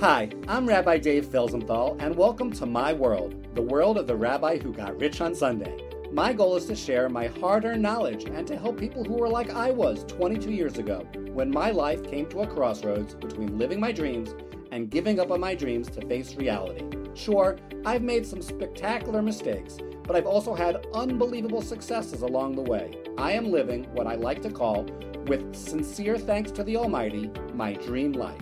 Hi, I'm Rabbi Dave Felsenthal, and welcome to my world, the world of the rabbi who got rich on Sunday. My goal is to share my hard earned knowledge and to help people who are like I was 22 years ago, when my life came to a crossroads between living my dreams and giving up on my dreams to face reality. Sure, I've made some spectacular mistakes, but I've also had unbelievable successes along the way. I am living what I like to call, with sincere thanks to the Almighty, my dream life.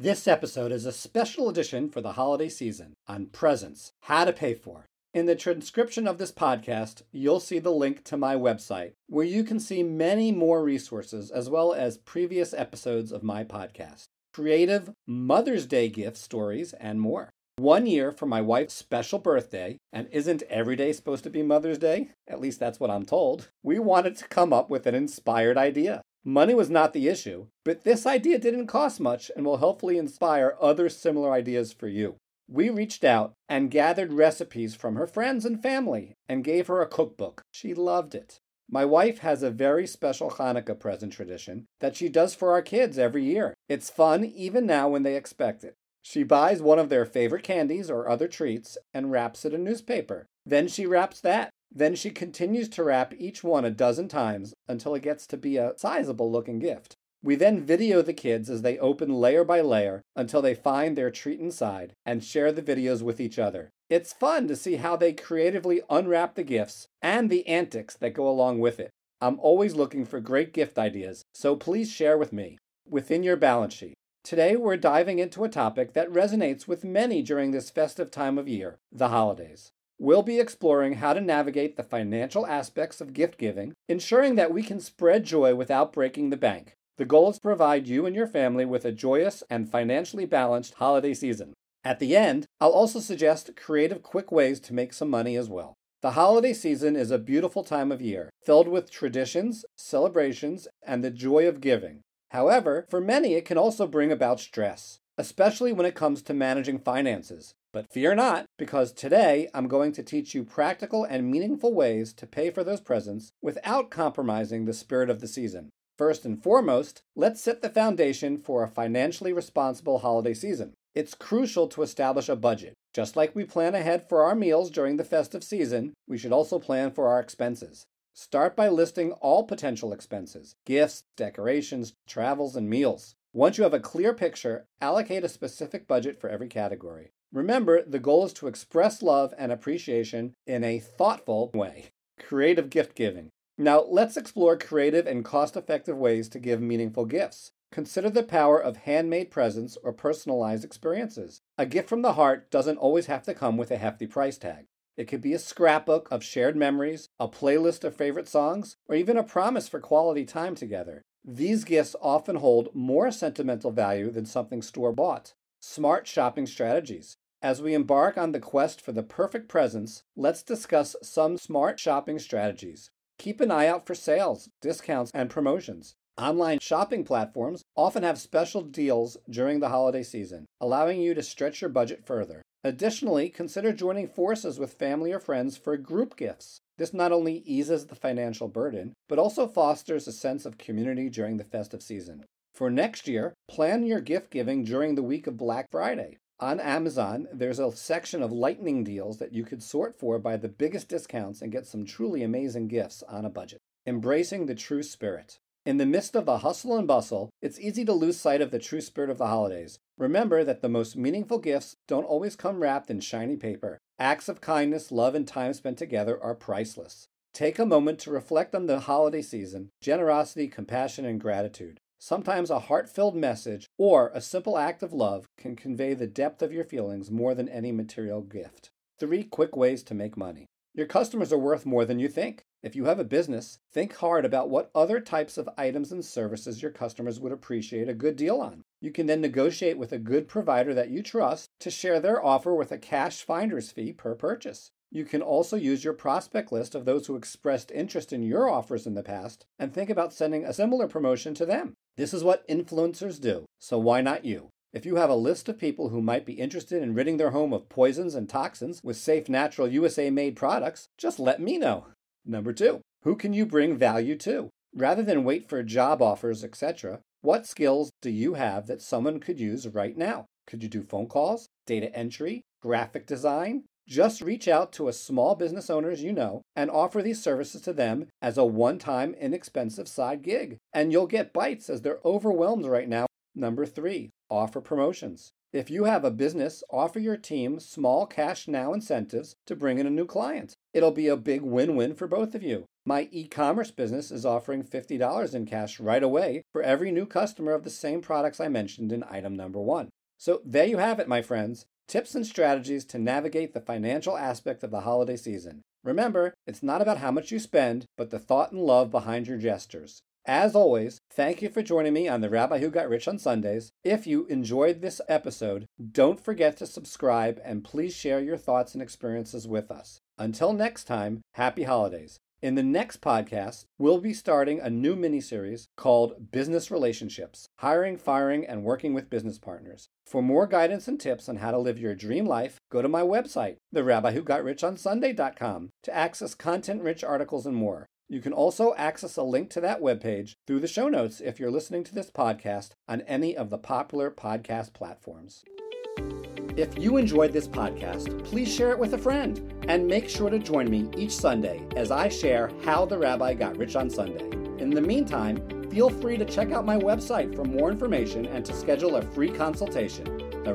This episode is a special edition for the holiday season on presents, how to pay for. In the transcription of this podcast, you'll see the link to my website, where you can see many more resources as well as previous episodes of my podcast, creative Mother's Day gift stories, and more. One year for my wife's special birthday, and isn't every day supposed to be Mother's Day? At least that's what I'm told. We wanted to come up with an inspired idea. Money was not the issue, but this idea didn't cost much and will hopefully inspire other similar ideas for you. We reached out and gathered recipes from her friends and family and gave her a cookbook. She loved it. My wife has a very special Hanukkah present tradition that she does for our kids every year. It's fun even now when they expect it. She buys one of their favorite candies or other treats and wraps it in newspaper. Then she wraps that. Then she continues to wrap each one a dozen times until it gets to be a sizable looking gift. We then video the kids as they open layer by layer until they find their treat inside and share the videos with each other. It's fun to see how they creatively unwrap the gifts and the antics that go along with it. I'm always looking for great gift ideas, so please share with me within your balance sheet. Today, we're diving into a topic that resonates with many during this festive time of year the holidays. We'll be exploring how to navigate the financial aspects of gift giving, ensuring that we can spread joy without breaking the bank. The goal is to provide you and your family with a joyous and financially balanced holiday season. At the end, I'll also suggest creative, quick ways to make some money as well. The holiday season is a beautiful time of year, filled with traditions, celebrations, and the joy of giving. However, for many, it can also bring about stress, especially when it comes to managing finances. But fear not, because today I'm going to teach you practical and meaningful ways to pay for those presents without compromising the spirit of the season. First and foremost, let's set the foundation for a financially responsible holiday season. It's crucial to establish a budget. Just like we plan ahead for our meals during the festive season, we should also plan for our expenses. Start by listing all potential expenses gifts, decorations, travels, and meals. Once you have a clear picture, allocate a specific budget for every category. Remember, the goal is to express love and appreciation in a thoughtful way. Creative gift giving. Now, let's explore creative and cost effective ways to give meaningful gifts. Consider the power of handmade presents or personalized experiences. A gift from the heart doesn't always have to come with a hefty price tag. It could be a scrapbook of shared memories, a playlist of favorite songs, or even a promise for quality time together. These gifts often hold more sentimental value than something store bought. Smart shopping strategies. As we embark on the quest for the perfect presents, let's discuss some smart shopping strategies. Keep an eye out for sales, discounts, and promotions. Online shopping platforms often have special deals during the holiday season, allowing you to stretch your budget further. Additionally, consider joining forces with family or friends for group gifts. This not only eases the financial burden, but also fosters a sense of community during the festive season. For next year, plan your gift giving during the week of Black Friday. On Amazon, there's a section of lightning deals that you could sort for by the biggest discounts and get some truly amazing gifts on a budget. Embracing the true spirit. In the midst of the hustle and bustle, it's easy to lose sight of the true spirit of the holidays. Remember that the most meaningful gifts don't always come wrapped in shiny paper. Acts of kindness, love, and time spent together are priceless. Take a moment to reflect on the holiday season, generosity, compassion, and gratitude. Sometimes a heart filled message or a simple act of love can convey the depth of your feelings more than any material gift. Three quick ways to make money. Your customers are worth more than you think. If you have a business, think hard about what other types of items and services your customers would appreciate a good deal on. You can then negotiate with a good provider that you trust to share their offer with a cash finder's fee per purchase. You can also use your prospect list of those who expressed interest in your offers in the past and think about sending a similar promotion to them. This is what influencers do, so why not you? If you have a list of people who might be interested in ridding their home of poisons and toxins with safe, natural, USA made products, just let me know. Number two, who can you bring value to? Rather than wait for job offers, etc., what skills do you have that someone could use right now? Could you do phone calls, data entry, graphic design? Just reach out to a small business owners you know and offer these services to them as a one time inexpensive side gig. And you'll get bites as they're overwhelmed right now. Number three, offer promotions. If you have a business, offer your team small cash now incentives to bring in a new client. It'll be a big win win for both of you. My e commerce business is offering $50 in cash right away for every new customer of the same products I mentioned in item number one. So there you have it, my friends tips and strategies to navigate the financial aspect of the holiday season. Remember, it's not about how much you spend, but the thought and love behind your gestures. As always, thank you for joining me on the Rabbi Who Got Rich on Sundays. If you enjoyed this episode, don't forget to subscribe and please share your thoughts and experiences with us. Until next time, happy holidays. In the next podcast, we'll be starting a new mini series called Business Relationships Hiring, Firing, and Working with Business Partners. For more guidance and tips on how to live your dream life, go to my website, therabbiwhogotRichOnSunday.com, to access content rich articles and more. You can also access a link to that webpage through the show notes if you're listening to this podcast on any of the popular podcast platforms. If you enjoyed this podcast, please share it with a friend and make sure to join me each Sunday as I share how the rabbi got rich on Sunday. In the meantime, feel free to check out my website for more information and to schedule a free consultation, the